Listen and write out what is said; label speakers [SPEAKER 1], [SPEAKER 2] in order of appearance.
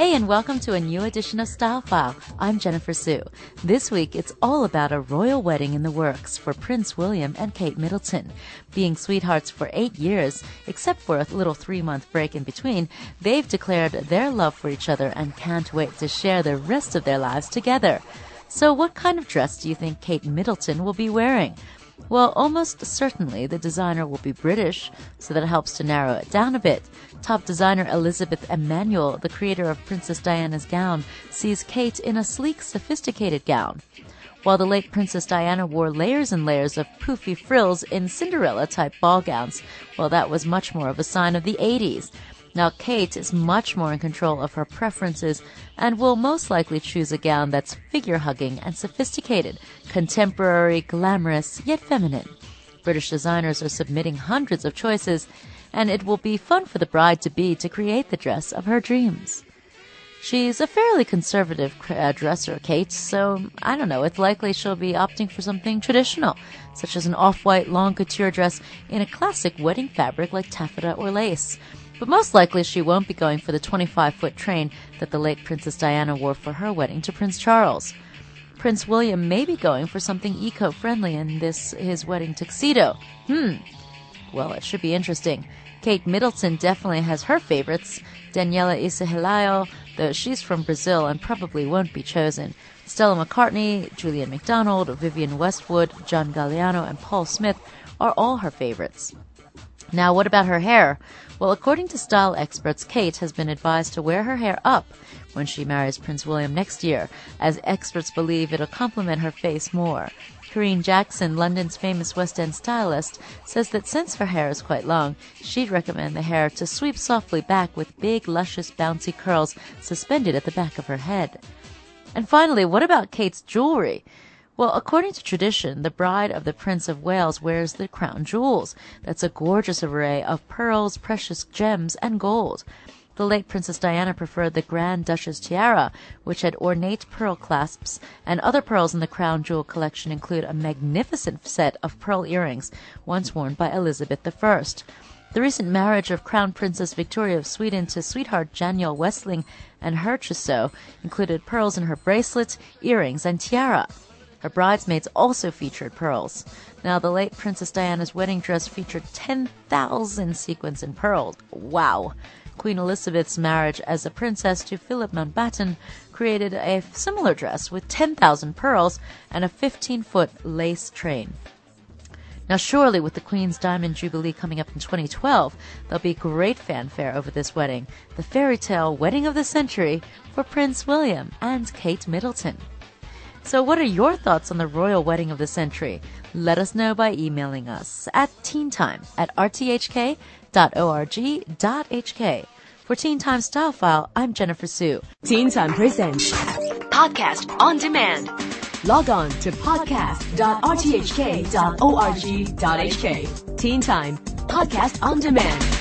[SPEAKER 1] Hey, and welcome to a new edition of Style File. I'm Jennifer Sue. This week, it's all about a royal wedding in the works for Prince William and Kate Middleton. Being sweethearts for eight years, except for a little three month break in between, they've declared their love for each other and can't wait to share the rest of their lives together. So, what kind of dress do you think Kate Middleton will be wearing? Well, almost certainly the designer will be British, so that helps to narrow it down a bit. Top designer Elizabeth Emanuel, the creator of Princess Diana's gown, sees Kate in a sleek, sophisticated gown. While the late Princess Diana wore layers and layers of poofy frills in Cinderella type ball gowns, well, that was much more of a sign of the 80s. Now, Kate is much more in control of her preferences and will most likely choose a gown that's figure hugging and sophisticated, contemporary, glamorous, yet feminine. British designers are submitting hundreds of choices, and it will be fun for the bride to be to create the dress of her dreams. She's a fairly conservative uh, dresser, Kate, so I don't know, it's likely she'll be opting for something traditional, such as an off white long couture dress in a classic wedding fabric like taffeta or lace. But most likely she won't be going for the 25 foot train that the late Princess Diana wore for her wedding to Prince Charles. Prince William may be going for something eco friendly in this his wedding tuxedo. Hmm. Well, it should be interesting. Kate Middleton definitely has her favorites. Daniella Issa Helayel, though she's from Brazil and probably won't be chosen. Stella McCartney, Julien Macdonald, Vivienne Westwood, John Galliano, and Paul Smith are all her favorites. Now, what about her hair? Well, according to style experts, Kate has been advised to wear her hair up when she marries Prince William next year, as experts believe it'll complement her face more. Corinne Jackson, London's famous West End stylist, says that since her hair is quite long, she'd recommend the hair to sweep softly back with big, luscious, bouncy curls suspended at the back of her head. And finally, what about Kate's jewelry? Well, according to tradition, the bride of the Prince of Wales wears the crown jewels. That's a gorgeous array of pearls, precious gems, and gold. The late Princess Diana preferred the Grand Duchess tiara, which had ornate pearl clasps, and other pearls in the crown jewel collection include a magnificent set of pearl earrings, once worn by Elizabeth I. The recent marriage of Crown Princess Victoria of Sweden to sweetheart Daniel Westling and her trousseau included pearls in her bracelet, earrings, and tiara. Her bridesmaids also featured pearls. Now, the late Princess Diana's wedding dress featured 10,000 sequins in pearls. Wow! Queen Elizabeth's marriage as a princess to Philip Mountbatten created a similar dress with 10,000 pearls and a 15 foot lace train. Now, surely with the Queen's Diamond Jubilee coming up in 2012, there'll be great fanfare over this wedding, the fairy tale wedding of the century for Prince William and Kate Middleton. So, what are your thoughts on the royal wedding of the century? Let us know by emailing us at teentime at rthk.org.hk. For Teen Time Style File, I'm Jennifer Sue.
[SPEAKER 2] Teen Time Presents
[SPEAKER 3] Podcast on demand.
[SPEAKER 2] Log on to podcast.rthk.org.hk. Teen Time Podcast on Demand.